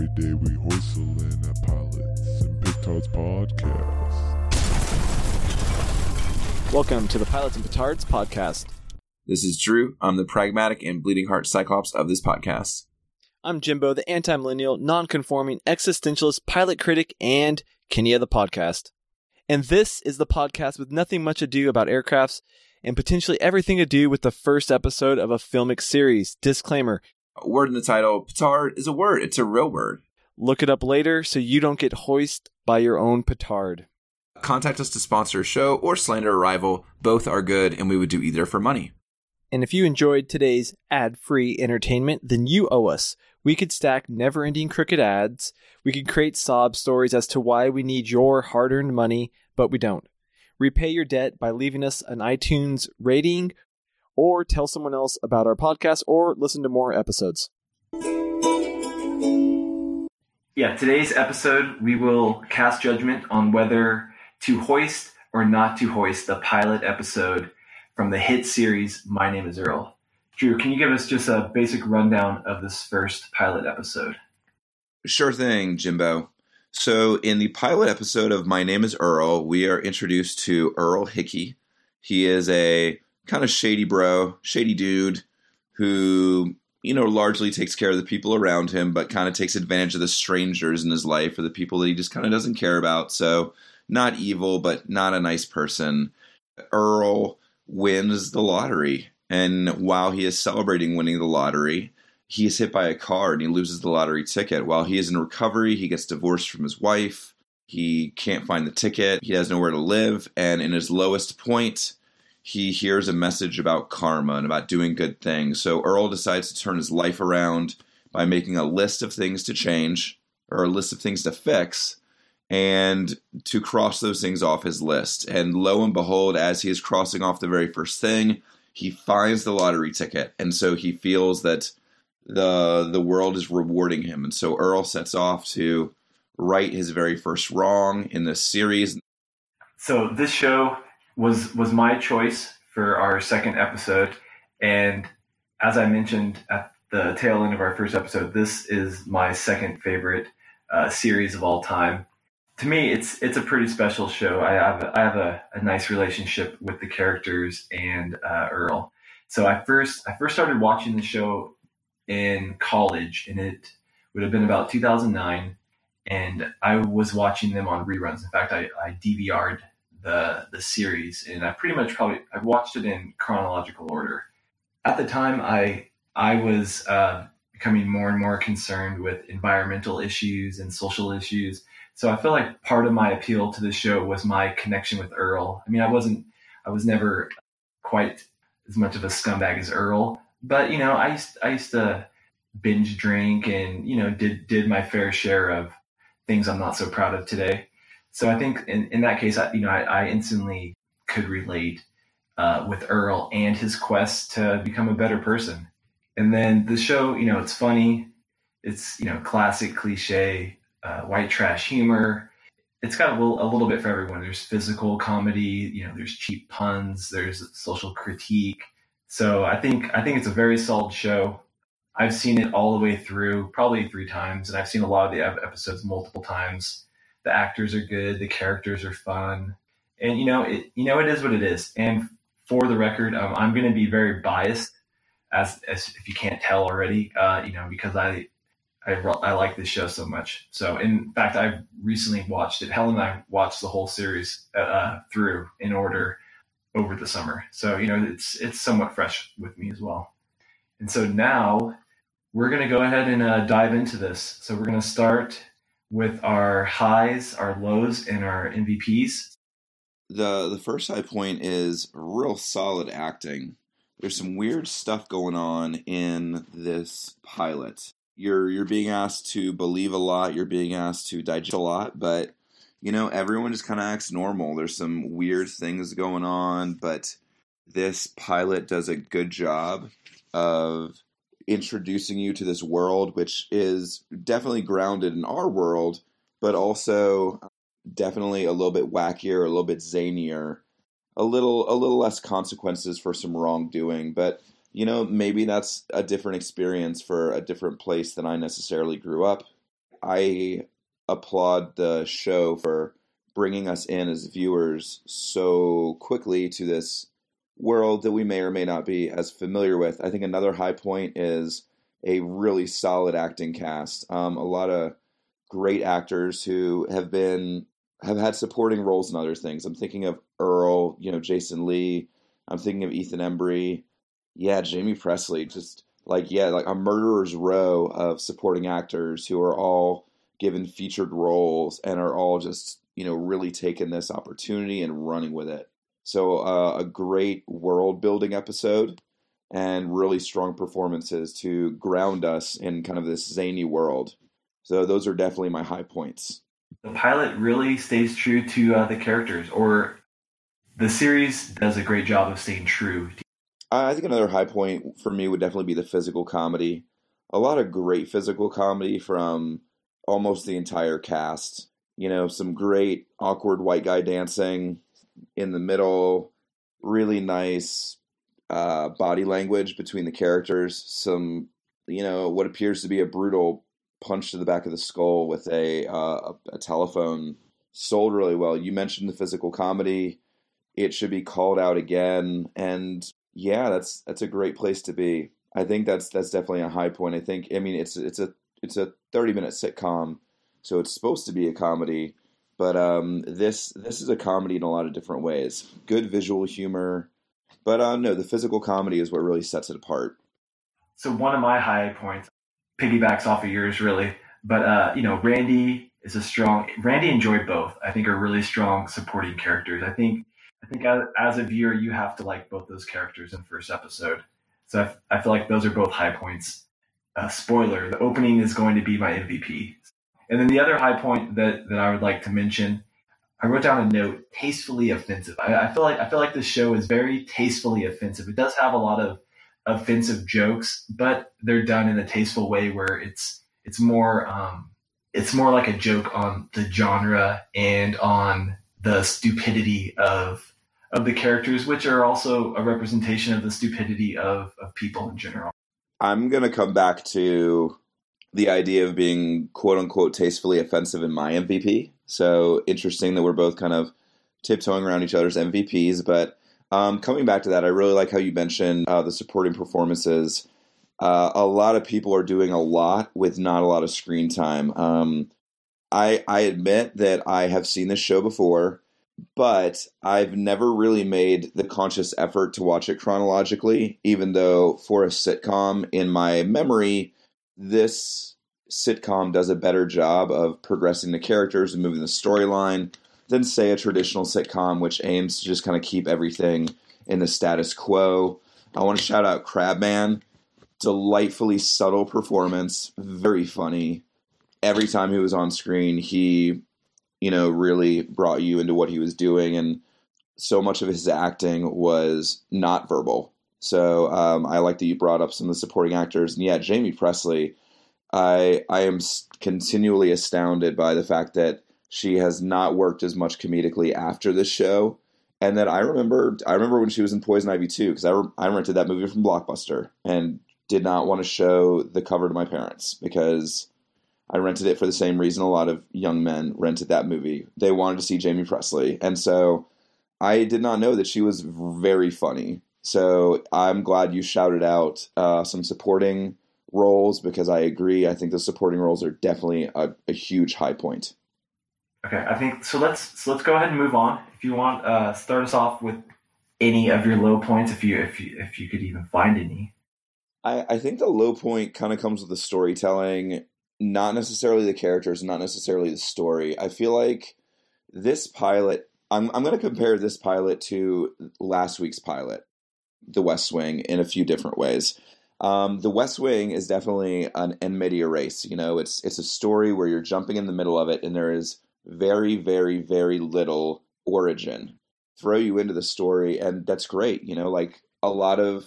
Every day we hoistle in at Pilots and Petards podcast. Welcome to the Pilots and Petards podcast. This is Drew. I'm the pragmatic and bleeding heart cyclops of this podcast. I'm Jimbo, the anti millennial, non conforming existentialist, pilot critic, and Kenya the podcast. And this is the podcast with nothing much ado about aircrafts and potentially everything to do with the first episode of a filmic series. Disclaimer A word in the title, petard is a word. It's a real word. look it up later so you don't get hoist by your own petard. Contact us to sponsor a show or slander a rival. Both are good, and we would do either for money. And if you enjoyed today's ad free entertainment, then you owe us. We could stack never ending crooked ads. We could create sob stories as to why we need your hard earned money, but we don't. Repay your debt by leaving us an iTunes rating or tell someone else about our podcast or listen to more episodes. Yeah, today's episode, we will cast judgment on whether to hoist or not to hoist the pilot episode from the hit series My Name is Earl. Drew, can you give us just a basic rundown of this first pilot episode? Sure thing, Jimbo. So, in the pilot episode of My Name is Earl, we are introduced to Earl Hickey. He is a kind of shady bro, shady dude who, you know, largely takes care of the people around him, but kind of takes advantage of the strangers in his life or the people that he just kind of doesn't care about. So, not evil, but not a nice person. Earl wins the lottery. And while he is celebrating winning the lottery, he is hit by a car and he loses the lottery ticket. While he is in recovery, he gets divorced from his wife. He can't find the ticket. He has nowhere to live. And in his lowest point, he hears a message about karma and about doing good things. So Earl decides to turn his life around by making a list of things to change or a list of things to fix and to cross those things off his list. And lo and behold, as he is crossing off the very first thing, he finds the lottery ticket. And so he feels that the the world is rewarding him. And so Earl sets off to right his very first wrong in this series. So this show was was my choice for our second episode, and as I mentioned at the tail end of our first episode, this is my second favorite uh, series of all time. To me, it's it's a pretty special show. I have I have a, a nice relationship with the characters and uh, Earl. So I first I first started watching the show in college, and it would have been about 2009 and I was watching them on reruns. In fact, I, I DVR'd the the series, and I pretty much probably I watched it in chronological order. At the time, I I was uh, becoming more and more concerned with environmental issues and social issues. So I feel like part of my appeal to the show was my connection with Earl. I mean, I wasn't I was never quite as much of a scumbag as Earl, but you know, I used I used to binge drink and you know did did my fair share of things I'm not so proud of today. So I think in, in that case, I, you know, I, I instantly could relate uh, with Earl and his quest to become a better person. And then the show, you know, it's funny. It's, you know, classic cliche, uh, white trash humor. It's got a little, a little bit for everyone. There's physical comedy, you know, there's cheap puns, there's social critique. So I think, I think it's a very solid show. I've seen it all the way through, probably three times, and I've seen a lot of the episodes multiple times. The actors are good, the characters are fun, and you know, it you know it is what it is. And for the record, um, I'm going to be very biased, as, as if you can't tell already, uh, you know, because I, I I like this show so much. So in fact, I've recently watched it. Helen and I watched the whole series uh, through in order over the summer. So you know, it's it's somewhat fresh with me as well. And so now we're going to go ahead and uh, dive into this. So we're going to start with our highs, our lows, and our MVPs. The the first high point is real solid acting. There's some weird stuff going on in this pilot. You're you're being asked to believe a lot, you're being asked to digest a lot, but you know, everyone just kind of acts normal. There's some weird things going on, but this pilot does a good job of introducing you to this world, which is definitely grounded in our world, but also um, definitely a little bit wackier, a little bit zanier, a little a little less consequences for some wrongdoing. But you know, maybe that's a different experience for a different place than I necessarily grew up. I applaud the show for bringing us in as viewers so quickly to this world that we may or may not be as familiar with. I think another high point is a really solid acting cast. Um, a lot of great actors who have been have had supporting roles in other things. I'm thinking of Earl, you know, Jason Lee. I'm thinking of Ethan Embry. Yeah, Jamie Pressly. Just like yeah, like a murderer's row of supporting actors who are all given featured roles and are all just you know really taking this opportunity and running with it. So uh, a great world building episode and really strong performances to ground us in kind of this zany world. So those are definitely my high points. The pilot really stays true to uh, the characters, or the series does a great job of staying true. I think another high point for me would definitely be the physical comedy. A lot of great physical comedy from almost the entire cast. You know, some great awkward white guy dancing in the middle, really nice uh, body language between the characters. Some, you know, what appears to be a brutal punch to the back of the skull with a uh, a telephone sold really well. You mentioned the physical comedy; it should be called out again. And yeah, that's that's a great place to be. I think that's that's definitely a high point. I think I mean it's it's a it's a thirty minute sitcom, so it's supposed to be a comedy. But um, this this is a comedy in a lot of different ways. Good visual humor, but uh, no, the physical comedy is what really sets it apart. So one of my high points piggybacks off of yours, really. But uh, you know, Randy is a strong. Randy and Joy both, I think, are really strong supporting characters. I think, I think as, as a viewer, you have to like both those characters in first episode. So I, feel like those are both high points. Uh, spoiler: the opening is going to be my MVP. And then the other high point that that I would like to mention I wrote down a note, tastefully offensive. I, I, feel like I feel like this show is very tastefully offensive. It does have a lot of offensive jokes, but they're done in a tasteful way where it's it's more um, it's more like a joke on the genre and on the stupidity of of the characters, which are also a representation of the stupidity of, of people in general. I'm gonna come back to the idea of being quote unquote tastefully offensive in my MVP. So interesting that we're both kind of tiptoeing around each other's MVPs. But um, coming back to that, I really like how you mentioned uh, the supporting performances. Uh, a lot of people are doing a lot with not a lot of screen time. Um, I I admit that I have seen this show before, but I've never really made the conscious effort to watch it chronologically. Even though for a sitcom, in my memory, this sitcom does a better job of progressing the characters and moving the storyline than, say, a traditional sitcom, which aims to just kind of keep everything in the status quo. I want to shout out Crabman. Delightfully subtle performance, very funny. Every time he was on screen, he, you know, really brought you into what he was doing, and so much of his acting was not verbal. So um, I like that you brought up some of the supporting actors, and yeah, Jamie Pressly I I am continually astounded by the fact that she has not worked as much comedically after this show. And that I remember, I remember when she was in Poison Ivy too, because I, I rented that movie from Blockbuster and did not want to show the cover to my parents because I rented it for the same reason a lot of young men rented that movie. They wanted to see Jamie Pressly, and so I did not know that she was very funny. So I'm glad you shouted out uh, some supporting roles because I agree. I think the supporting roles are definitely a, a huge high point. Okay, I think so. Let's so let's go ahead and move on. If you want, uh, start us off with any of your low points, if you if you if you could even find any. I, I think the low point kind of comes with the storytelling, not necessarily the characters, not necessarily the story. I feel like this pilot. I'm I'm going to compare this pilot to last week's pilot, The West Wing, in a few different ways. Um, the West Wing is definitely an in medias res. You know, it's it's a story where you're jumping in the middle of it, and there is very, very, very little origin. Throw you into the story, and that's great. You know, like a lot of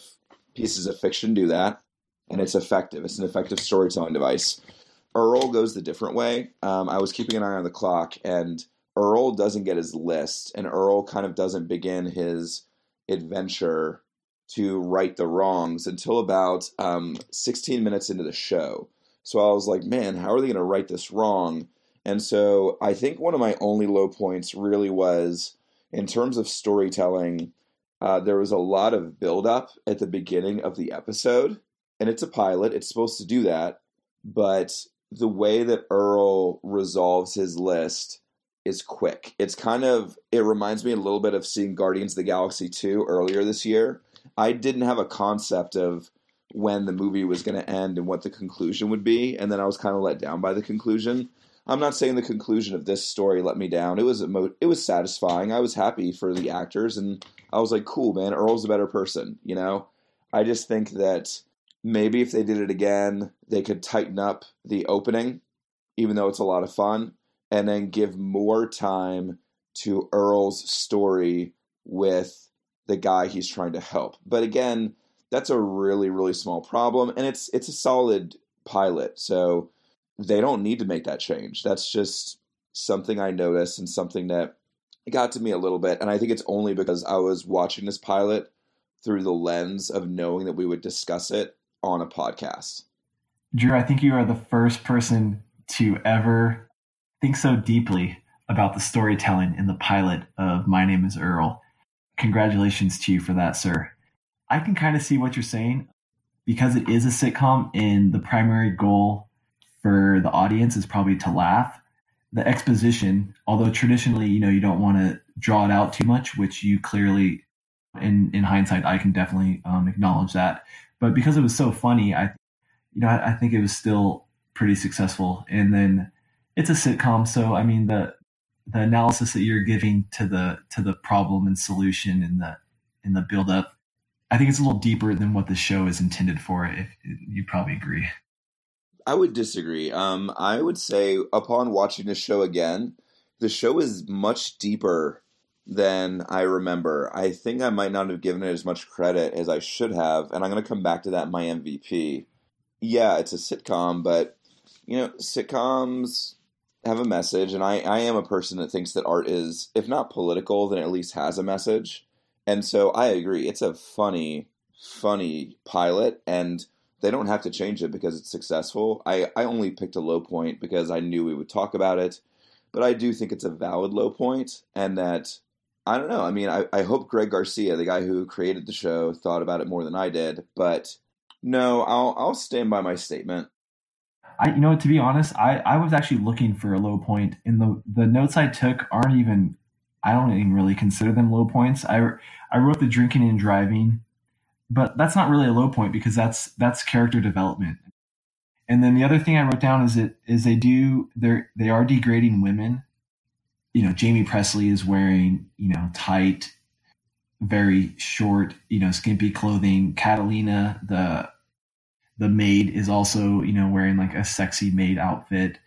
pieces of fiction do that, and it's effective. It's an effective storytelling device. Earl goes the different way. Um, I was keeping an eye on the clock, and Earl doesn't get his list, and Earl kind of doesn't begin his adventure to right the wrongs until about um, 16 minutes into the show. So I was like, man, how are they going to write this wrong? And so I think one of my only low points really was in terms of storytelling. Uh, there was a lot of buildup at the beginning of the episode, and it's a pilot. It's supposed to do that, but the way that Earl resolves his list is quick. It's kind of it reminds me a little bit of seeing Guardians of the Galaxy 2 earlier this year. I didn't have a concept of when the movie was going to end and what the conclusion would be, and then I was kind of let down by the conclusion. I'm not saying the conclusion of this story let me down. It was emo- it was satisfying. I was happy for the actors, and I was like, cool, man. Earl's a better person. You know, I just think that maybe if they did it again, they could tighten up the opening, even though it's a lot of fun, and then give more time to Earl's story with the guy he's trying to help. But again, that's a really really small problem, and it's it's a solid pilot, so they don't need to make that change. That's just something I noticed and something that got to me a little bit. And I think it's only because I was watching this pilot through the lens of knowing that we would discuss it on a podcast. Drew, I think you are the first person to ever think so deeply about the storytelling in the pilot of My Name is Earl. Congratulations to you for that, sir. I can kind of see what you're saying because it is a sitcom and the primary goal for the audience is probably to laugh. The exposition, although traditionally, you know, you don't want to draw it out too much, which you clearly, in in hindsight, I can definitely um, acknowledge that. But because it was so funny, I, you know, I, I think it was still pretty successful. And then it's a sitcom, so I mean the the analysis that you're giving to the to the problem and solution in the in the build up I think it's a little deeper than what the show is intended for. If you probably agree. I would disagree. Um, I would say upon watching the show again, the show is much deeper than I remember. I think I might not have given it as much credit as I should have, and I'm going to come back to that in my MVP. Yeah, it's a sitcom, but you know, sitcoms have a message, and I, I am a person that thinks that art is, if not political, then at least has a message. And so I agree. It's a funny, funny pilot, and they don't have to change it because it's successful. I, I only picked a low point because I knew we would talk about it, but I do think it's a valid low point, and that I don't know. I mean, I, I hope Greg Garcia, the guy who created the show, thought about it more than I did, but no, I'll I'll stand by my statement. I, you know, to be honest, I, I was actually looking for a low point, and the the notes I took aren't even I don't even really consider them low points. I I wrote the drinking and driving, but that's not really a low point because that's that's character development. And then the other thing I wrote down is it is they do they they are degrading women. You know, Jamie Pressly is wearing you know tight, very short you know skimpy clothing. Catalina the the maid is also you know wearing like a sexy maid outfit.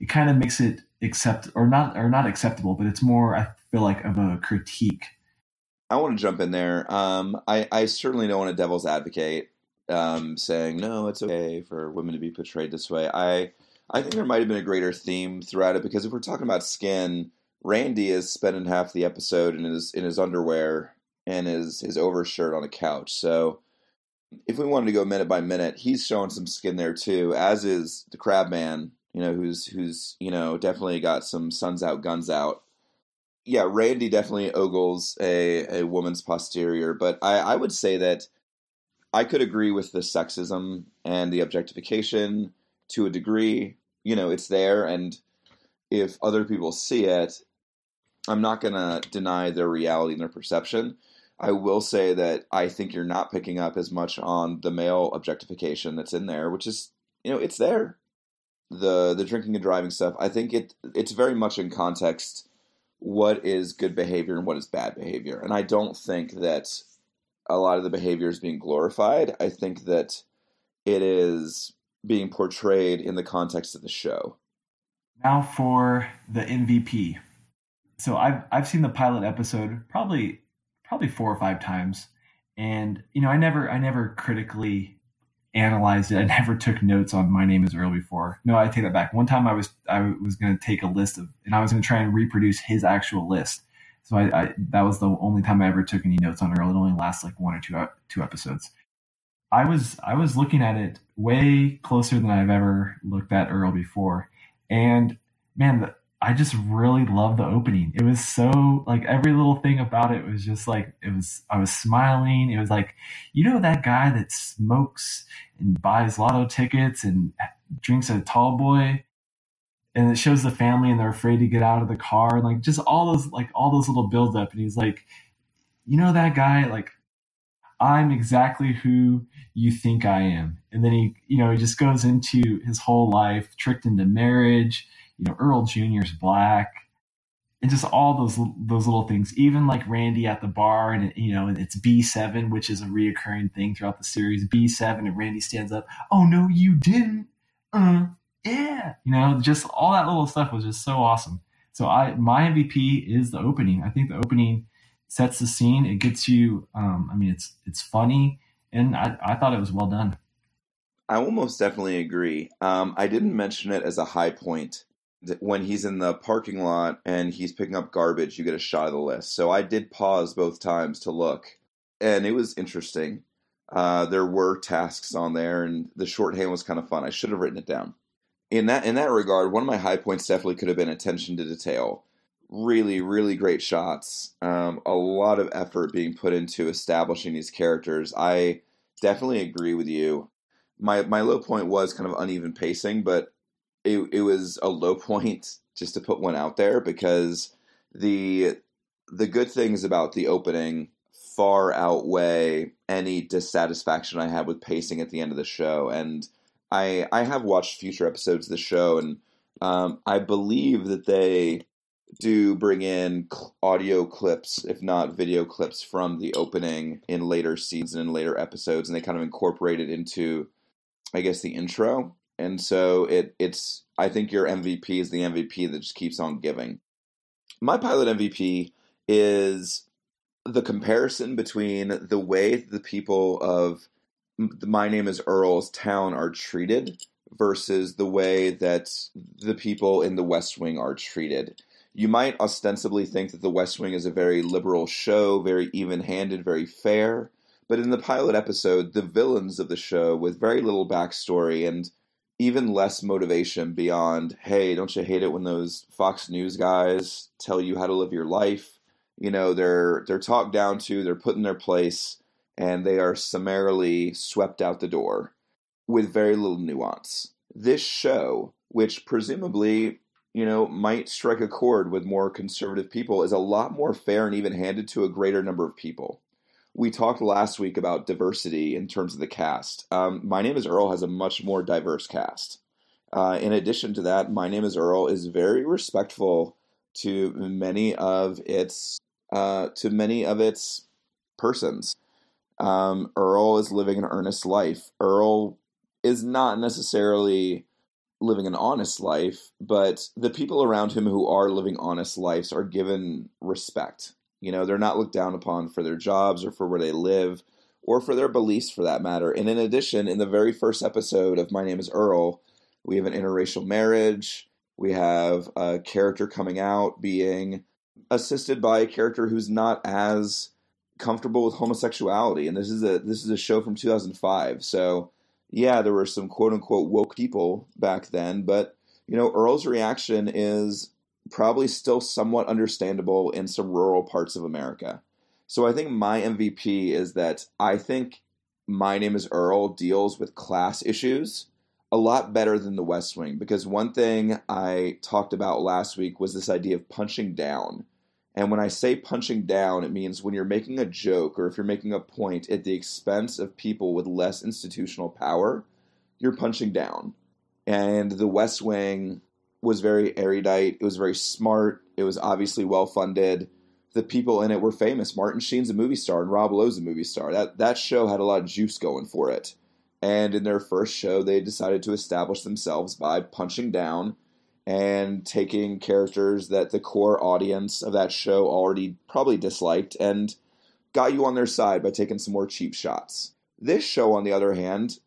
It kind of makes it accept or not or not acceptable, but it's more I feel like of a critique. I want to jump in there. Um, I, I certainly don't want to devil's advocate um, saying no, it's okay for women to be portrayed this way. I I think there might have been a greater theme throughout it because if we're talking about skin, Randy is spending half the episode in his in his underwear and his his overshirt on a couch. So if we wanted to go minute by minute, he's showing some skin there too, as is the Crab Man you know, who's who's you know definitely got some suns out, guns out. Yeah, Randy definitely ogles a a woman's posterior, but I, I would say that I could agree with the sexism and the objectification to a degree. You know, it's there, and if other people see it, I'm not going to deny their reality and their perception. I will say that I think you're not picking up as much on the male objectification that's in there, which is, you know, it's there the the drinking and driving stuff, I think it it's very much in context what is good behavior and what is bad behavior. And I don't think that a lot of the behavior is being glorified. I think that it is being portrayed in the context of the show. Now for the MVP. So I've I've seen the pilot episode probably probably four or five times, and you know I never I never critically analyzed it. I never took notes on my name is Earl before. No, I take that back. One time I was I was going to take a list of, and I was going to try and reproduce his actual list. So I, I, that was the only time I ever took any notes on Earl. It only lasts like one or two two episodes. I was I was looking at it way closer than I've ever looked at Earl before, and man, the, I just really loved the opening. It was so like every little thing about it was just like it was. I was smiling. It was like you know that guy that smokes and buys lotto tickets and drinks a tall boy and it shows the family and they're afraid to get out of the car and like just all those like all those little build up and he's like you know that guy like i'm exactly who you think i am and then he you know he just goes into his whole life tricked into marriage you know earl junior's black and just all those those little things even like randy at the bar and you know it's b7 which is a reoccurring thing throughout the series b7 and randy stands up oh no you didn't uh yeah, you know, just all that little stuff was just so awesome. So I my MVP is the opening. I think the opening sets the scene. It gets you. Um, I mean, it's it's funny, and I, I thought it was well done. I will most definitely agree. Um, I didn't mention it as a high point. When he's in the parking lot and he's picking up garbage, you get a shot of the list. So I did pause both times to look, and it was interesting. Uh, there were tasks on there, and the shorthand was kind of fun. I should have written it down in that in that regard, one of my high points definitely could have been attention to detail. Really, really great shots. Um, a lot of effort being put into establishing these characters. I definitely agree with you. My my low point was kind of uneven pacing, but it it was a low point just to put one out there because the the good things about the opening far outweigh any dissatisfaction I had with pacing at the end of the show and I I have watched future episodes of the show, and um, I believe that they do bring in audio clips, if not video clips, from the opening in later seasons and later episodes, and they kind of incorporate it into, I guess, the intro. And so it it's I think your MVP is the MVP that just keeps on giving. My pilot MVP is the comparison between the way the people of my name is Earl's town are treated versus the way that the people in the West Wing are treated. You might ostensibly think that the West Wing is a very liberal show, very even handed, very fair. But in the pilot episode, the villains of the show, with very little backstory and even less motivation beyond, hey, don't you hate it when those Fox News guys tell you how to live your life? You know, they're they're talked down to, they're put in their place and they are summarily swept out the door with very little nuance. This show, which presumably, you know, might strike a chord with more conservative people, is a lot more fair and even handed to a greater number of people. We talked last week about diversity in terms of the cast. Um, My Name is Earl has a much more diverse cast. Uh, in addition to that, My Name is Earl is very respectful to many of its uh, to many of its persons. Um, Earl is living an earnest life. Earl is not necessarily living an honest life, but the people around him who are living honest lives are given respect. You know, they're not looked down upon for their jobs or for where they live or for their beliefs for that matter. And in addition, in the very first episode of My Name is Earl, we have an interracial marriage. We have a character coming out being assisted by a character who's not as comfortable with homosexuality, and this is a this is a show from 2005. So yeah, there were some quote unquote woke people back then, but you know Earl's reaction is probably still somewhat understandable in some rural parts of America. So I think my MVP is that I think My Name is Earl deals with class issues a lot better than The West Wing because one thing I talked about last week was this idea of punching down and when I say punching down, it means when you're making a joke or if you're making a point at the expense of people with less institutional power, you're punching down. And the West Wing was very erudite, it was very smart, it was obviously well funded. The people in it were famous. Martin Sheen's a movie star and Rob Lowe's a movie star. That that show had a lot of juice going for it. And in their first show, they decided to establish themselves by punching down and taking characters that the core audience of that show already probably disliked and got you on their side by taking some more cheap shots. This show, on the other hand,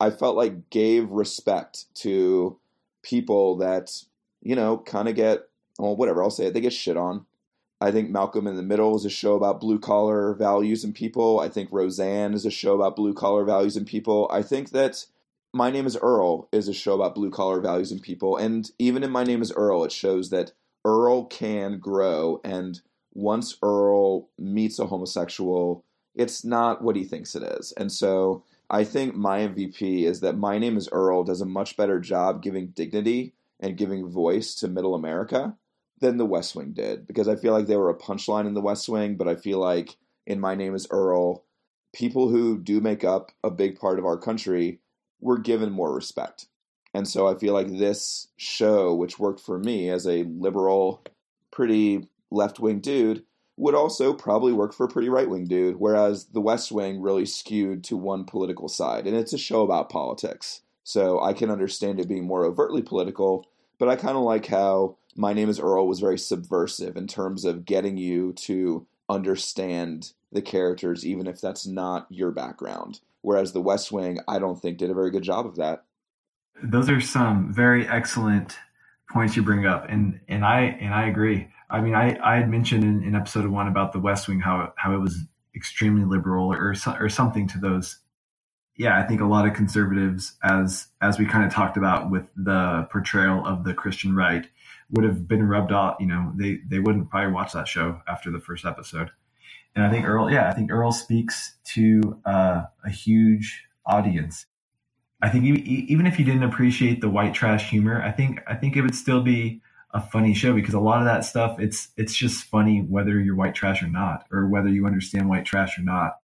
I felt like gave respect to people that, you know, kind of get, well, whatever, I'll say it, they get shit on. I think Malcolm in the Middle is a show about blue collar values and people. I think Roseanne is a show about blue collar values and people. I think that My Name is Earl is a show about blue collar values and people. And even in My Name is Earl, it shows that Earl can grow. And once Earl meets a homosexual, it's not what he thinks it is. And so I think my MVP is that My Name is Earl does a much better job giving dignity and giving voice to middle America than the West Wing did because I feel like they were a punchline in the West Wing, but I feel like in My Name is Earl, people who do make up a big part of our country were given more respect. And so I feel like this show, which worked for me as a liberal, pretty left wing dude, would also probably work for a pretty right wing dude, whereas The West Wing really skewed to one political side. And it's a show about politics. So I can understand it being more overtly political, but I kind of like how My Name is Earl was very subversive in terms of getting you to understand the characters, even if that's not your background. Whereas The West Wing, I don't think did a very good job of that. Those are some very excellent points you bring up, and and I and I agree. I mean, I I had mentioned in, in episode one about The West Wing how how it was extremely liberal or or something to those yeah, I think a lot of conservatives, as as we kind of talked about with the portrayal of the Christian right, would have been rubbed off. You know, they they wouldn't probably watch that show after the first episode. And I think Earl, yeah, I think Earl speaks to uh, a huge audience. I think even if you didn't appreciate the white trash humor, I think I think it would still be a funny show because a lot of that stuff it's it's just funny whether you're white trash or not, or whether you understand white trash or not.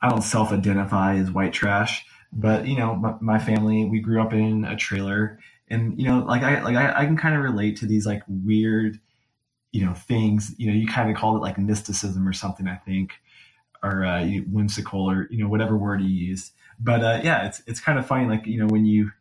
I don't self-identify as white trash, but you know, my, my, family, we grew up in a trailer, and you know, like I like I, I can kind of relate to these like weird, you know, things. You know, you kind of call it like mysticism or something, I think, or uh, whimsical or you know whatever word you use. But uh, yeah, it's it's kind of funny, like you know, when you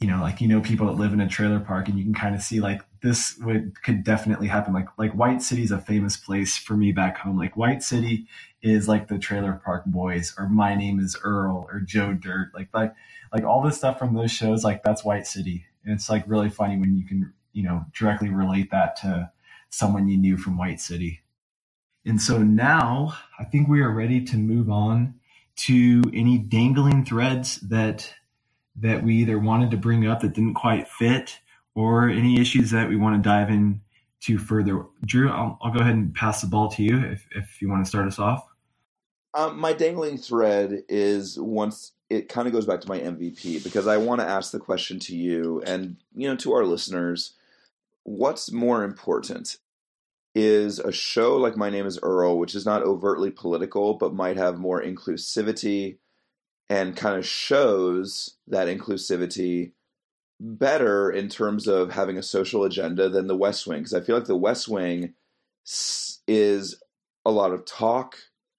you know, like you know people that live in a trailer park, and you can kind of see like this would could definitely happen. Like like White City is a famous place for me back home. Like White City is like the Trailer Park Boys, or My Name is Earl, or Joe Dirt. Like like like all this stuff from those shows. Like that's White City, and it's like really funny when you can you know directly relate that to someone you knew from White City. And so now I think we are ready to move on to any dangling threads that that we either wanted to bring up that didn't quite fit or any issues that we want to dive into further. Drew, I'll, I'll go ahead and pass the ball to you if, if you want to start us off. Um, my dangling thread is once it kind of goes back to my MVP because I want to ask the question to you and you know to our listeners what's more important is a show like My Name is Earl which is not overtly political but might have more inclusivity and kind of shows that inclusivity better in terms of having a social agenda than the West Wing because I feel like the West Wing is a lot of talk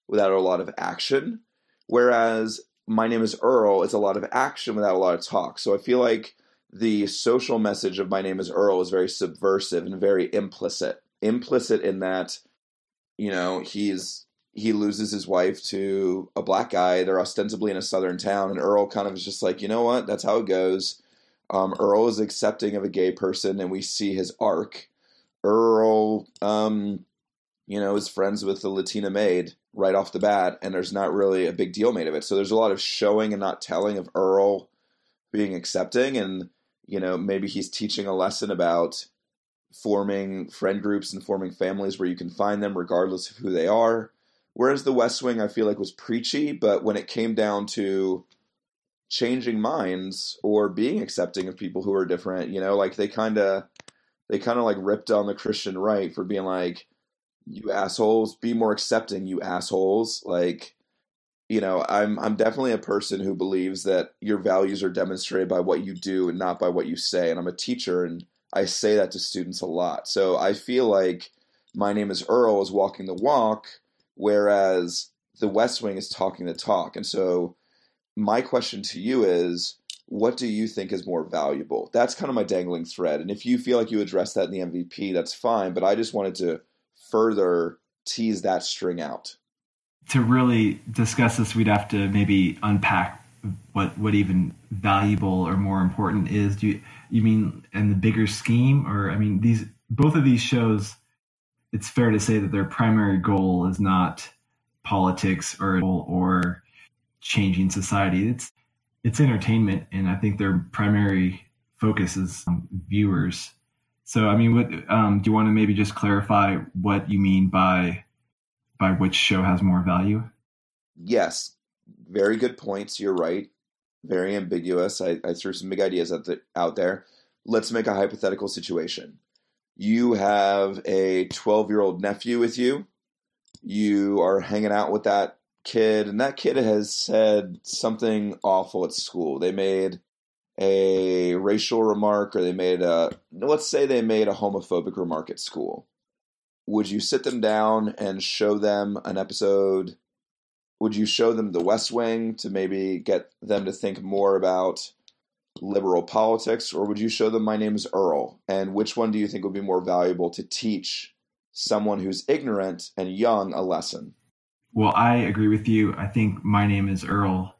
without a lot of action, whereas My Name is Earl is a lot of action without a lot of talk. So I feel like the social message of My Name is Earl is very subversive and very implicit. Implicit in that, you know, he's he loses his wife to a black guy. They're ostensibly in a southern town, and Earl kind of is just like, you know what? That's how it goes. Um, Earl is accepting of a gay person, and we see his arc. Earl, um, you know, is friends with the Latina maid right off the bat, and there's not really a big deal made of it. So there's a lot of showing and not telling of Earl being accepting, and you know, maybe he's teaching a lesson about forming friend groups and forming families where you can find them regardless of who they are. Whereas The West Wing, I feel like was preachy, but when it came down to changing minds or being accepting of people who are different, you know, like they kind of they kind of like ripped on the Christian right for being like, you assholes, be more accepting, you assholes. Like, you know, I'm I'm definitely a person who believes that your values are demonstrated by what you do and not by what you say. And I'm a teacher and I say that to students a lot. So I feel like my name is Earl is walking the walk whereas the West Wing is talking the talk. And so, my question to you is what do you think is more valuable? That's kind of my dangling thread. And if you feel like you addressed that in the MVP, that's fine. But I just wanted to further tease that string out. To really discuss this, we'd have to maybe unpack what what even valuable or more important is. Do you you mean in the bigger scheme, or I mean these both of these shows it's fair to say that their primary goal is not politics or or changing society. It's it's entertainment, and I think their primary focus is viewers. So, I mean, what um, do you want to maybe just clarify what you mean by by which show has more value? Yes, very good points. You're right. Very ambiguous. I, I threw some big ideas out, the, out there. Let's make a hypothetical situation. You have a 12 year old nephew with you. You are hanging out with that kid, and that kid has said something awful at school. They made a racial remark, or they made a, let's say they made a homophobic remark at school. Would you sit them down and show them an episode would you show them the West Wing to maybe get them to think more about liberal politics, or would you show them My Name is Earl? And which one do you think would be more valuable to teach someone who's ignorant and young a lesson? Well, I agree with you. I think My Name is Earl.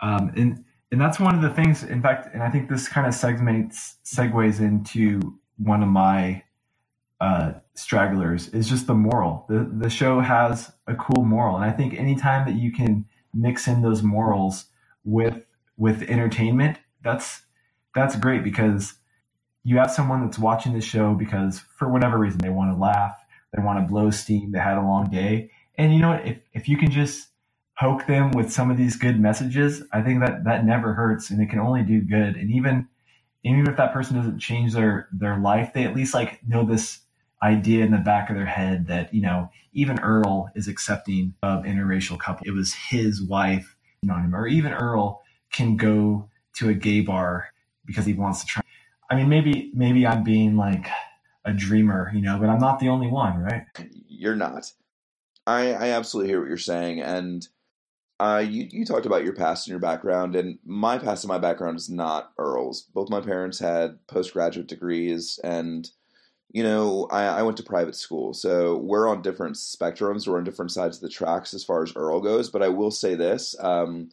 Um, and and that's one of the things, in fact, and I think this kind of segments segues into one of my uh, stragglers is just the moral. The the show has a cool moral, and I think anytime that you can mix in those morals with with entertainment, that's that's great because you have someone that's watching the show because for whatever reason they want to laugh, they want to blow steam, they had a long day, and you know if if you can just poke them with some of these good messages, I think that that never hurts, and it can only do good. And even even if that person doesn't change their their life, they at least like know this idea in the back of their head that, you know, even Earl is accepting of interracial couple. It was his wife, or even Earl can go to a gay bar because he wants to try. I mean, maybe, maybe I'm being like a dreamer, you know, but I'm not the only one, right? You're not. I, I absolutely hear what you're saying. And uh, you, you talked about your past and your background, and my past and my background is not Earl's. Both my parents had postgraduate degrees, and you know, I, I, went to private school, so we're on different spectrums. We're on different sides of the tracks as far as Earl goes. But I will say this: um,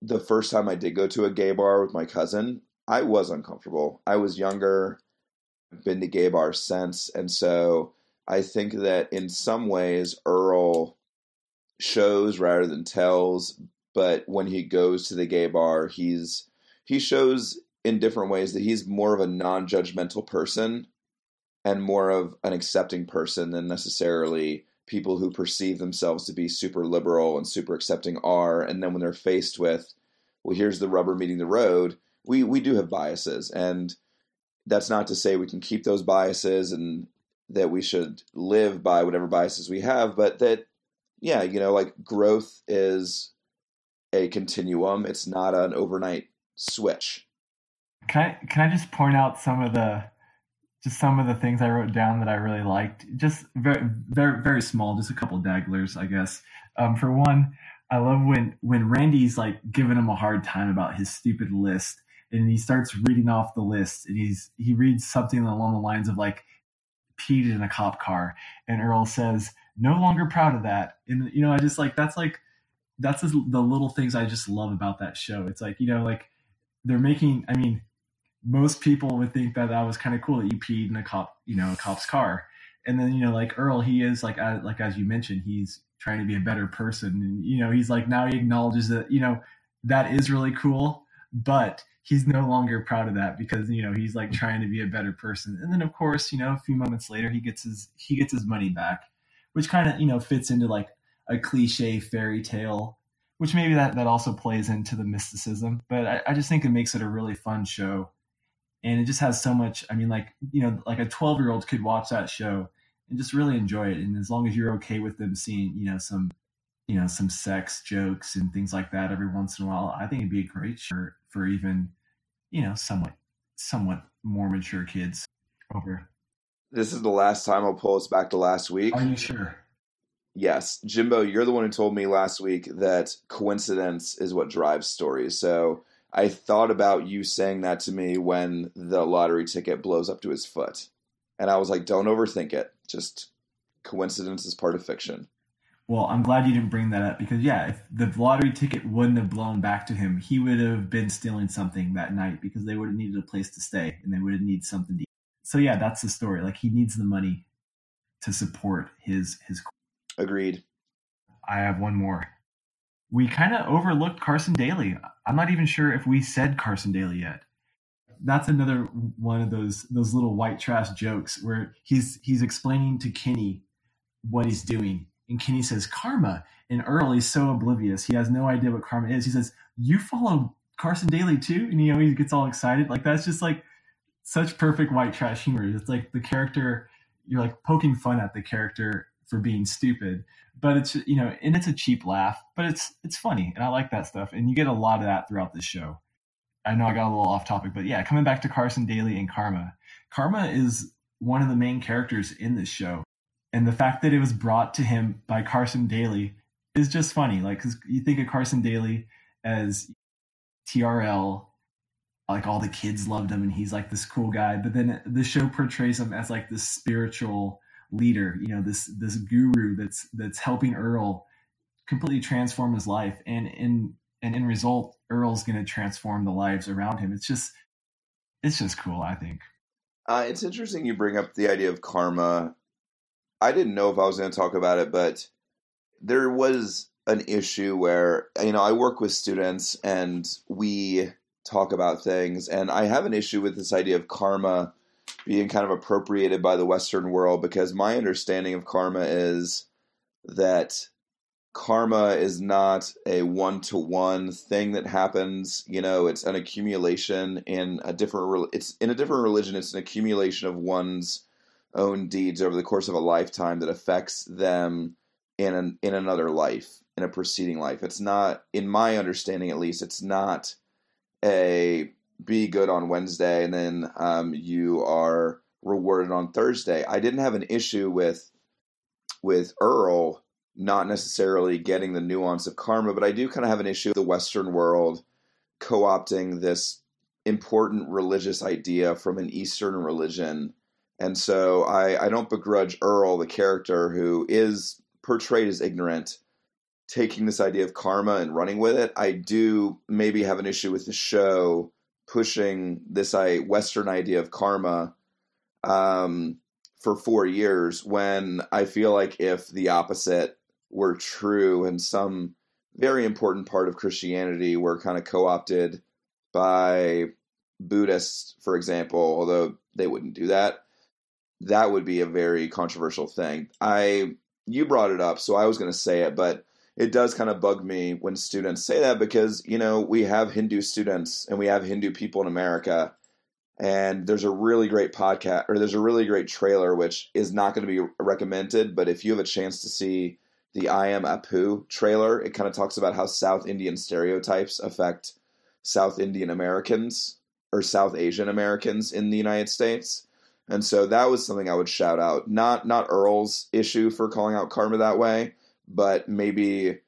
the first time I did go to a gay bar with my cousin, I was uncomfortable. I was younger, been to gay bars since, and so I think that in some ways Earl shows rather than tells. But when he goes to the gay bar, he's he shows in different ways that he's more of a non-judgmental person and more of an accepting person than necessarily people who perceive themselves to be super liberal and super accepting are. And then when they're faced with, well, here's the rubber meeting the road, we, we do have biases. And that's not to say we can keep those biases and that we should live by whatever biases we have, but that, yeah, you know, like growth is a continuum. It's not an overnight switch. Can I, can I just point out some of the just some of the things I wrote down that I really liked. Just very, very, very small. Just a couple dagglers, I guess. Um, for one, I love when when Randy's like giving him a hard time about his stupid list, and he starts reading off the list, and he's he reads something along the lines of like peed in a cop car, and Earl says, "No longer proud of that." And you know, I just like that's like that's the little things I just love about that show. It's like you know, like they're making. I mean most people would think that that was kind of cool that you peed in a cop, you know, a cop's car. And then, you know, like Earl, he is like, uh, like as you mentioned, he's trying to be a better person. And, you know, he's like, now he acknowledges that, you know, that is really cool, but he's no longer proud of that because, you know, he's like trying to be a better person. And then of course, you know, a few moments later, he gets his, he gets his money back, which kind of, you know, fits into like a cliche fairy tale, which maybe that, that also plays into the mysticism, but I, I just think it makes it a really fun show and it just has so much i mean like you know like a 12 year old could watch that show and just really enjoy it. And as long as you're okay with them seeing you know some you know some sex jokes and things like that every once in a while i think it'd be a great shirt for even you know somewhat somewhat more mature kids over. This is the last time i'll pull us back to last week. Are you sure? Yes. Jimbo you're the one who told me last week that coincidence is what drives stories. So I thought about you saying that to me when the lottery ticket blows up to his foot. And I was like, don't overthink it. Just coincidence is part of fiction. Well, I'm glad you didn't bring that up because, yeah, if the lottery ticket wouldn't have blown back to him, he would have been stealing something that night because they would have needed a place to stay and they would have needed something to eat. So, yeah, that's the story. Like, he needs the money. to support his his. Agreed. I have one more. We kind of overlooked Carson Daly. I'm not even sure if we said Carson Daly yet. That's another one of those those little white trash jokes where he's he's explaining to Kenny what he's doing, and Kenny says karma, and Earl is so oblivious. He has no idea what karma is. He says, "You follow Carson Daly too," and you know he gets all excited. Like that's just like such perfect white trash humor. It's like the character you're like poking fun at the character for being stupid, but it's you know, and it's a cheap laugh, but it's it's funny, and I like that stuff. And you get a lot of that throughout the show. I know I got a little off topic, but yeah, coming back to Carson Daly and Karma. Karma is one of the main characters in this show, and the fact that it was brought to him by Carson Daly is just funny. Like, cause you think of Carson Daly as TRL, like all the kids loved him, and he's like this cool guy. But then the show portrays him as like this spiritual leader, you know, this this guru that's that's helping Earl completely transform his life, and in and in result, Earl's going to transform the lives around him. It's just it's just cool, I think. Uh, it's interesting you bring up the idea of karma. I didn't know if I was going to talk about it, but there was an issue where you know I work with students and we talk about things, and I have an issue with this idea of karma being kind of appropriated by the Western world because my understanding of karma is that karma is not a one to one thing that happens. You know, it's an accumulation in a different. It's in a different religion. It's an accumulation of one's own deeds over the course of a lifetime that affects them in an in another life, in a preceding life. It's not, in my understanding at least, it's not a be good on Wednesday and then um, you are rewarded on Thursday. I didn't have an issue with with Earl not necessarily getting the nuance of karma, but I do kind of have an issue with the Western world co-opting this important religious idea from an Eastern religion. And so I, I don't begrudge Earl, the character who is portrayed as ignorant, taking this idea of karma and running with it. I do maybe have an issue with the show pushing this I Western idea of karma um, for four years when I feel like if the opposite were true and some very important part of Christianity were kind of co opted by Buddhists, for example, although they wouldn't do that, that would be a very controversial thing. I you brought it up, so I was going to say it, but it does kind of bug me when students say that because you know we have Hindu students and we have Hindu people in America, and there's a really great podcast or there's a really great trailer which is not going to be recommended, but if you have a chance to see the I Am Apu trailer, it kind of talks about how South Indian stereotypes affect South Indian Americans or South Asian Americans in the United States. And so that was something I would shout out. Not not Earl's issue for calling out karma that way, but maybe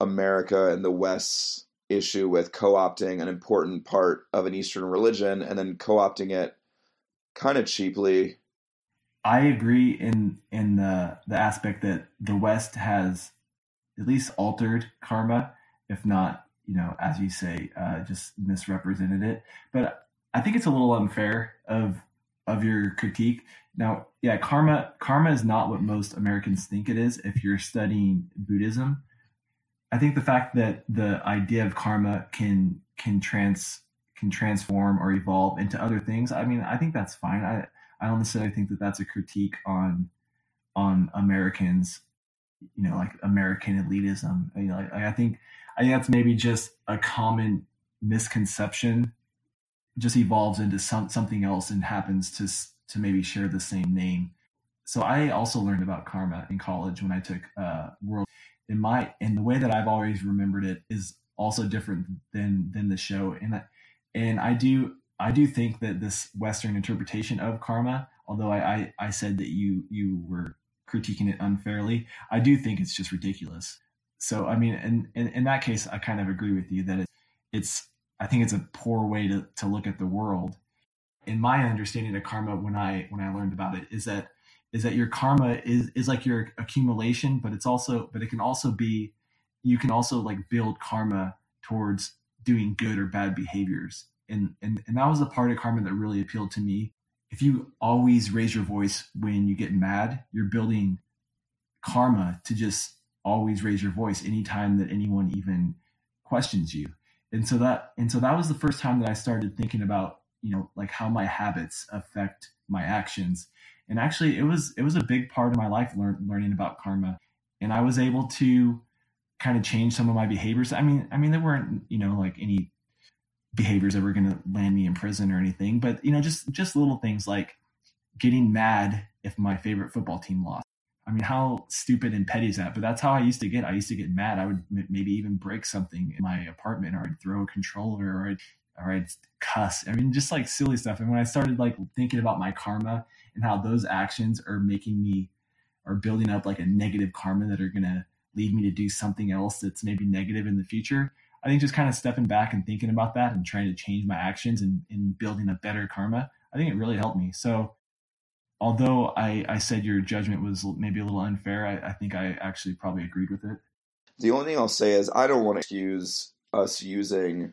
America and the West's issue with co opting an important part of an Eastern religion and then co opting it kind of cheaply. I agree in in the the aspect that the West has at least altered karma, if not, you know, as you say, uh, just misrepresented it. But I think it's a little unfair of of your critique. Now, yeah, karma karma is not what most Americans think it is if you're studying Buddhism. I think the fact that the idea of karma can can trans can transform or evolve into other things. I mean, I think that's fine. I I don't necessarily think that that's a critique on on Americans, you know, like American elitism. You know, I, I think I think that's maybe just a common misconception just evolves into some, something else and happens to to maybe share the same name. So I also learned about karma in college when I took uh, world. In my and the way that I've always remembered it is also different than than the show. And I, and I do I do think that this Western interpretation of karma, although I, I, I said that you you were critiquing it unfairly, I do think it's just ridiculous. So I mean, in, in, in that case, I kind of agree with you that it, it's I think it's a poor way to, to look at the world. In my understanding of karma, when I when I learned about it, is that is that your karma is is like your accumulation, but it's also but it can also be you can also like build karma towards doing good or bad behaviors. And and and that was the part of karma that really appealed to me. if you always raise your voice when you get mad, you're building karma to just always raise your voice anytime that anyone even questions you. And so that and so that was the first time that I started thinking about, you know, like how my habits affect my actions. And actually it was it was a big part of my life learn, learning about karma. And I was able to kind of change some of my behaviors. I mean, I mean there weren't, you know, like any behaviors that were going to land me in prison or anything, but you know, just just little things like getting mad if my favorite football team lost. I mean, how stupid and petty is that? But that's how I used to get. I used to get mad. I would m- maybe even break something in my apartment, or I'd throw a controller, or I'd, or I'd cuss. I mean, just like silly stuff. And when I started like thinking about my karma and how those actions are making me, or building up like a negative karma that are gonna lead me to do something else that's maybe negative in the future. I think just kind of stepping back and thinking about that and trying to change my actions and, and building a better karma, I think it really helped me. So although I, I said your judgment was maybe a little unfair, I, I think I actually probably agreed with it. The only thing I'll say is I don't want to excuse us using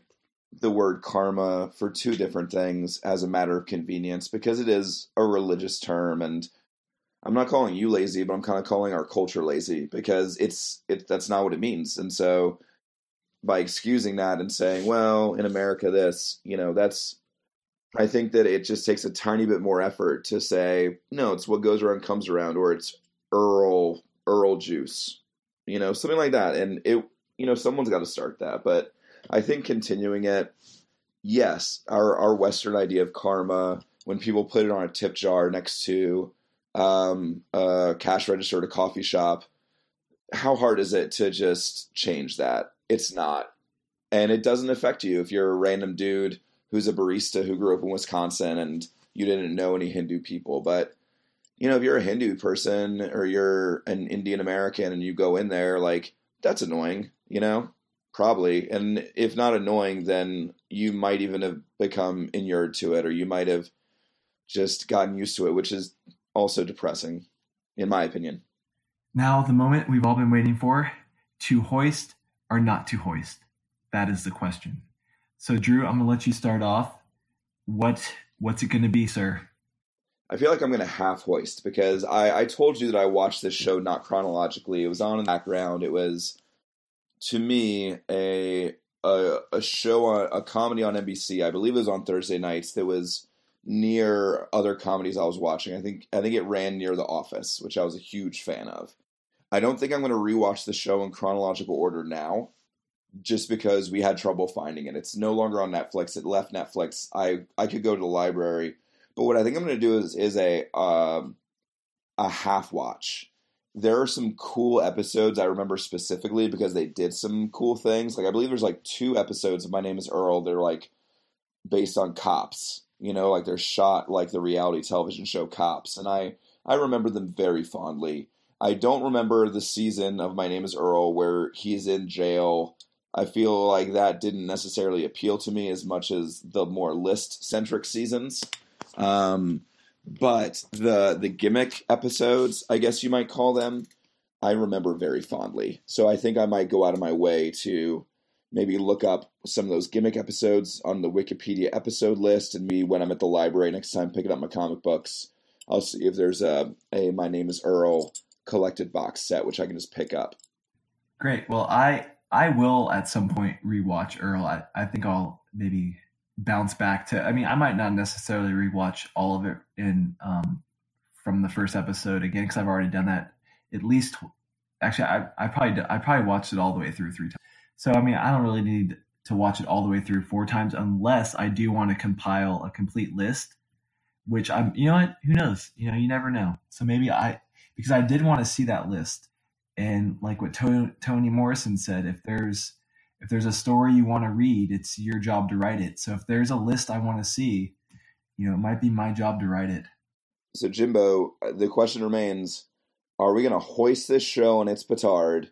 the word karma for two different things as a matter of convenience because it is a religious term and I'm not calling you lazy, but I'm kind of calling our culture lazy because it's it that's not what it means. And so by excusing that and saying, well, in America this, you know, that's I think that it just takes a tiny bit more effort to say, no, it's what goes around comes around, or it's Earl Earl juice, you know, something like that. And it, you know, someone's got to start that. But I think continuing it, yes, our our Western idea of karma, when people put it on a tip jar next to um, a cash register at a coffee shop, how hard is it to just change that? It's not, and it doesn't affect you if you're a random dude who's a barista who grew up in Wisconsin and you didn't know any Hindu people. But, you know, if you're a Hindu person or you're an Indian American and you go in there, like, that's annoying, you know? Probably. And if not annoying, then you might even have become inured to it or you might have just gotten used to it, which is also depressing, in my opinion. Now, the moment we've all been waiting for to hoist or not to hoist? That is the question. So, Drew, I'm gonna let you start off. What what's it gonna be, sir? I feel like I'm gonna half hoist because I, I told you that I watched this show not chronologically. It was on in the background. It was to me a a, a show on a comedy on NBC. I believe it was on Thursday nights. That was near other comedies I was watching. I think I think it ran near The Office, which I was a huge fan of. I don't think I'm going to rewatch the show in chronological order now just because we had trouble finding it. It's no longer on Netflix. It left Netflix. I I could go to the library, but what I think I'm going to do is is a um, a half watch. There are some cool episodes I remember specifically because they did some cool things. Like I believe there's like two episodes of My Name Is Earl. They're like based on cops. You know, like they're shot like the reality television show Cops, and I I remember them very fondly. I don't remember the season of My Name Is Earl where he's in jail I feel like that didn't necessarily appeal to me as much as the more list centric seasons. Um, but the the gimmick episodes, I guess you might call them, I remember very fondly. So I think I might go out of my way to maybe look up some of those gimmick episodes on the Wikipedia episode list, and me when I'm at the library next time picking up my comic books, I'll see if there's a, a My Name Is Earl collected box set which I can just pick up. Great. Well, I I will at some point rewatch Earl. I, I think I'll maybe bounce back to. I mean, I might not necessarily rewatch all of it in um, from the first episode again because I've already done that at least. Actually, I I probably I probably watched it all the way through three times. So I mean, I don't really need to watch it all the way through four times unless I do want to compile a complete list. Which I'm, you know what? Who knows? You know, you never know. So maybe I because I did want to see that list and like what Toni, Morrison said, if there's if there's a story you want to read, it's your job to write it. So if there's a list I want to see, you know, it might be my job to write it. So Jimbo, uh, the question remains: Are we going to hoist this show on its petard,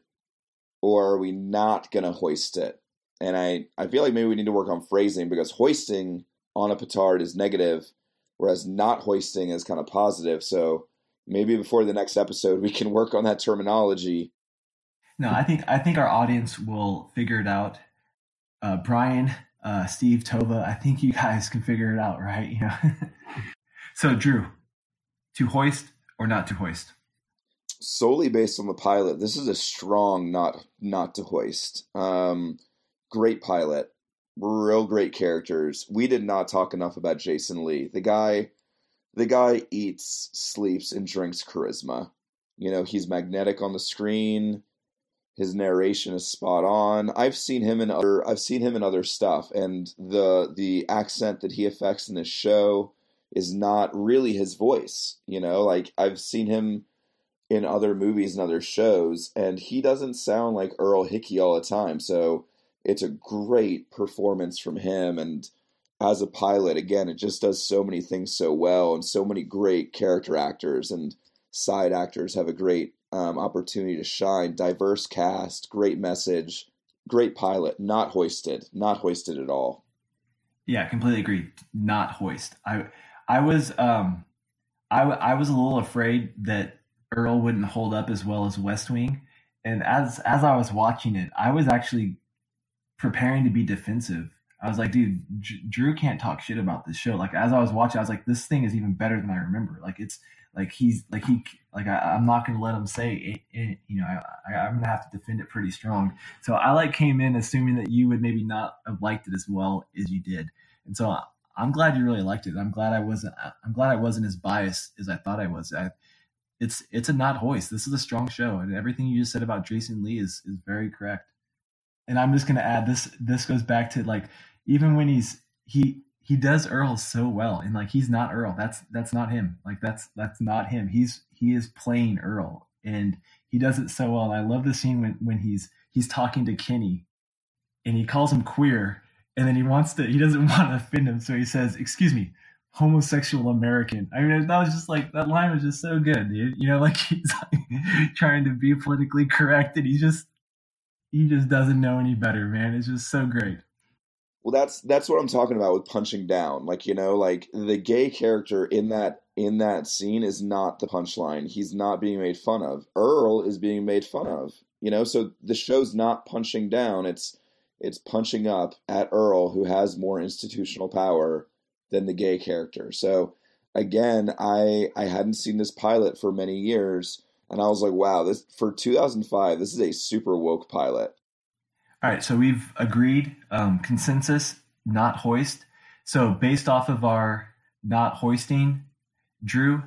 or are we not going to hoist it? And I, I feel like maybe we need to work on phrasing because hoisting on a petard is negative, whereas not hoisting is kind of positive. So maybe before the next episode we can work on that terminology. No, I think I think our audience will figure it out. Uh, Brian, uh, Steve, Tova, I think you guys can figure it out, right? You know. So, Drew, to hoist or not to hoist? Solely based on the pilot, this is a strong not not to hoist. Um, great pilot, real great characters. We did not talk enough about Jason Lee. The guy, the guy eats, sleeps, and drinks charisma. You know, he's magnetic on the screen. His narration is spot on. I've seen him in other I've seen him in other stuff and the the accent that he affects in this show is not really his voice, you know? Like I've seen him in other movies and other shows and he doesn't sound like Earl Hickey all the time. So it's a great performance from him and as a pilot again it just does so many things so well and so many great character actors and side actors have a great um, opportunity to shine. Diverse cast, great message, great pilot. Not hoisted, not hoisted at all. Yeah, completely agree. Not hoist. I I was um I I was a little afraid that Earl wouldn't hold up as well as West Wing, and as as I was watching it, I was actually preparing to be defensive. I was like, dude, Drew can't talk shit about this show. Like as I was watching, I was like, this thing is even better than I remember. Like it's like he's like he like I, am not going to let him say it, it, you know I, I, am going to have to defend it pretty strong. So I like came in assuming that you would maybe not have liked it as well as you did, and so I'm glad you really liked it. I'm glad I wasn't. I'm glad I wasn't as biased as I thought I was. I, it's it's a not hoist. This is a strong show, and everything you just said about Jason Lee is is very correct. And I'm just going to add this. This goes back to like even when he's he he does Earl so well, and like he's not Earl. That's that's not him. Like that's that's not him. He's he is playing Earl, and he does it so well. And I love the scene when when he's he's talking to Kenny, and he calls him queer, and then he wants to he doesn't want to offend him, so he says, "Excuse me." homosexual American. I mean, that was just like that line was just so good, dude. You know, like he's like, trying to be politically correct, and he just he just doesn't know any better, man. It's just so great. Well, that's that's what I'm talking about with punching down. Like you know, like the gay character in that in that scene is not the punchline. He's not being made fun of. Earl is being made fun of. You know, so the show's not punching down. It's it's punching up at Earl, who has more institutional power than the gay character. So again, I I hadn't seen this pilot for many years, and I was like, wow, this for 2005, this is a super woke pilot. All right, so we've agreed um, consensus, not hoist. So based off of our not hoisting, Drew,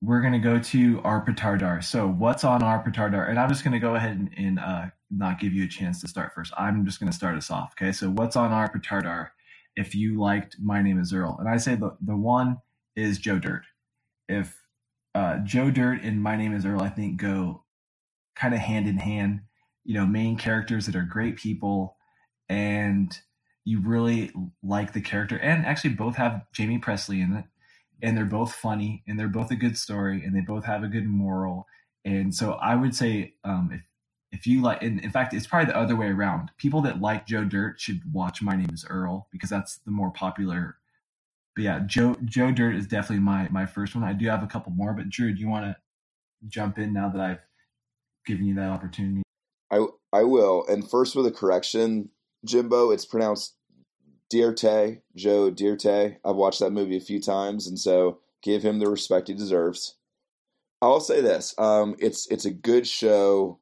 we're going to go to our petardar. So what's on our petardar? And I'm just going to go ahead and, and uh, not give you a chance to start first. I'm just going to start us off. Okay, so what's on our petardar? If you liked My Name Is Earl, and I say the the one is Joe Dirt. If uh, Joe Dirt and My Name Is Earl, I think go kind of hand in hand you know main characters that are great people and you really like the character and actually both have jamie Pressly in it and they're both funny and they're both a good story and they both have a good moral. And so I would say um, if if you like in, in fact it's probably the other way around. People that like Joe Dirt should watch My Name is Earl because that's the more popular. But yeah Joe Joe Dirt is definitely my my first one. I do have a couple more but Drew do you want to jump in now that I've given you that opportunity I I will. And first with a correction, Jimbo, it's pronounced Dierte, Joe Dierte. I've watched that movie a few times, and so give him the respect he deserves. I'll say this: um, it's it's a good show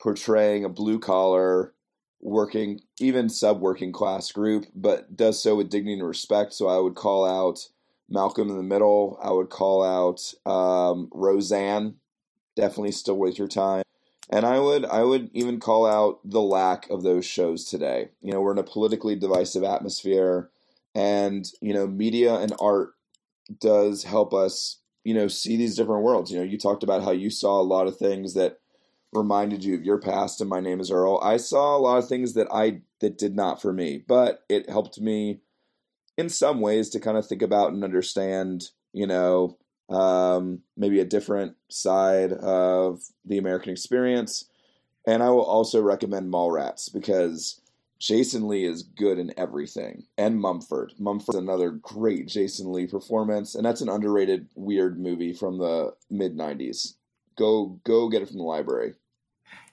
portraying a blue collar, working, even sub working class group, but does so with dignity and respect. So I would call out Malcolm in the Middle. I would call out um, Roseanne. Definitely still worth your time. And I would I would even call out the lack of those shows today. You know, we're in a politically divisive atmosphere and, you know, media and art does help us, you know, see these different worlds. You know, you talked about how you saw a lot of things that reminded you of your past and my name is Earl. I saw a lot of things that I that did not for me, but it helped me in some ways to kind of think about and understand, you know, um, maybe a different side of the American experience. And I will also recommend Mallrats because Jason Lee is good in everything. And Mumford. Mumford's another great Jason Lee performance. And that's an underrated, weird movie from the mid 90s. Go go get it from the library.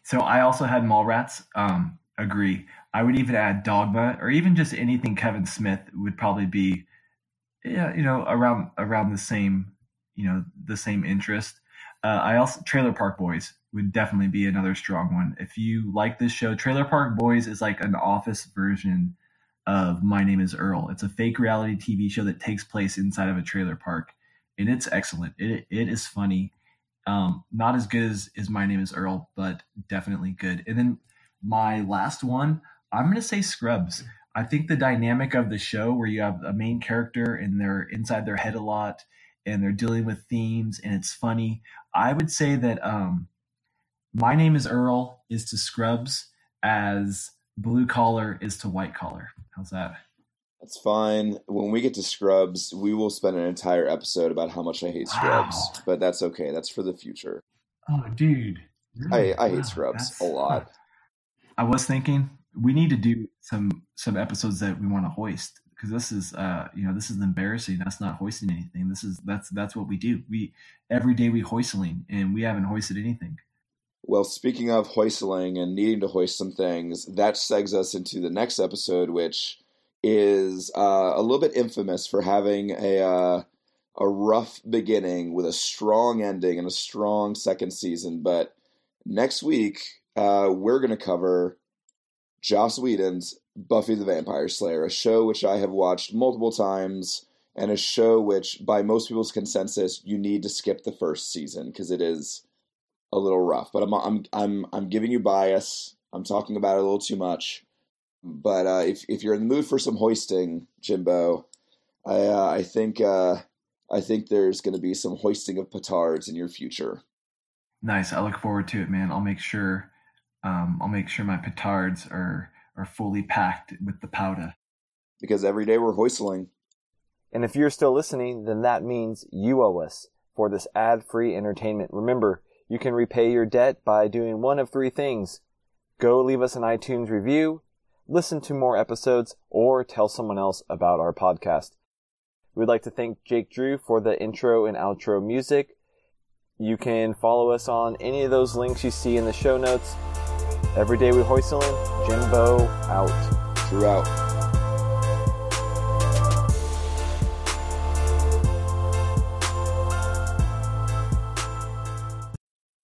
So I also had Mallrats. Um, agree. I would even add Dogma or even just anything Kevin Smith would probably be yeah, you know, around around the same, you know, the same interest. Uh, I also Trailer Park Boys would definitely be another strong one. If you like this show, Trailer Park Boys is like an office version of My Name is Earl. It's a fake reality TV show that takes place inside of a trailer park, and it's excellent. It it is funny. Um, not as good as, as My Name is Earl, but definitely good. And then my last one, I'm gonna say Scrubs. I think the dynamic of the show where you have a main character and they're inside their head a lot and they're dealing with themes and it's funny. I would say that um, My Name is Earl is to Scrubs as Blue Collar is to White Collar. How's that? That's fine. When we get to Scrubs, we will spend an entire episode about how much I hate Scrubs, Wow. but that's okay. That's for the future. Oh, dude. I, I Wow, hate Scrubs a lot. I was thinking we need to do some some episodes that we want to hoist because this is uh you know this is embarrassing. That's not hoisting anything. This is that's that's what we do. We every day we hoistling and we haven't hoisted anything. Well, speaking of hoistling and needing to hoist some things, that segs us into the next episode, which is uh, a little bit infamous for having a uh, a rough beginning with a strong ending and a strong second season. But next week, uh, we're going to cover Joss Whedon's Buffy the Vampire Slayer, a show which I have watched multiple times, and a show which, by most people's consensus, you need to skip the first season because it is a little rough. But I'm I'm I'm I'm giving you bias. I'm talking about it a little too much. But uh, if if you're in the mood for some hoisting, Jimbo, I uh, I think uh, I think there's going to be some hoisting of petards in your future. Nice. I look forward to it, man. I'll make sure um, I'll make sure my petards are are fully packed with the powder. Because every day we're hoistling. And if you're still listening, then that means you owe us for this ad free entertainment. Remember, you can repay your debt by doing one of three things go leave us an iTunes review, listen to more episodes, or tell someone else about our podcast. We'd like to thank Jake Drew for the intro and outro music. You can follow us on any of those links you see in the show notes. Every day we hoistlin', Jimbo out. Throughout.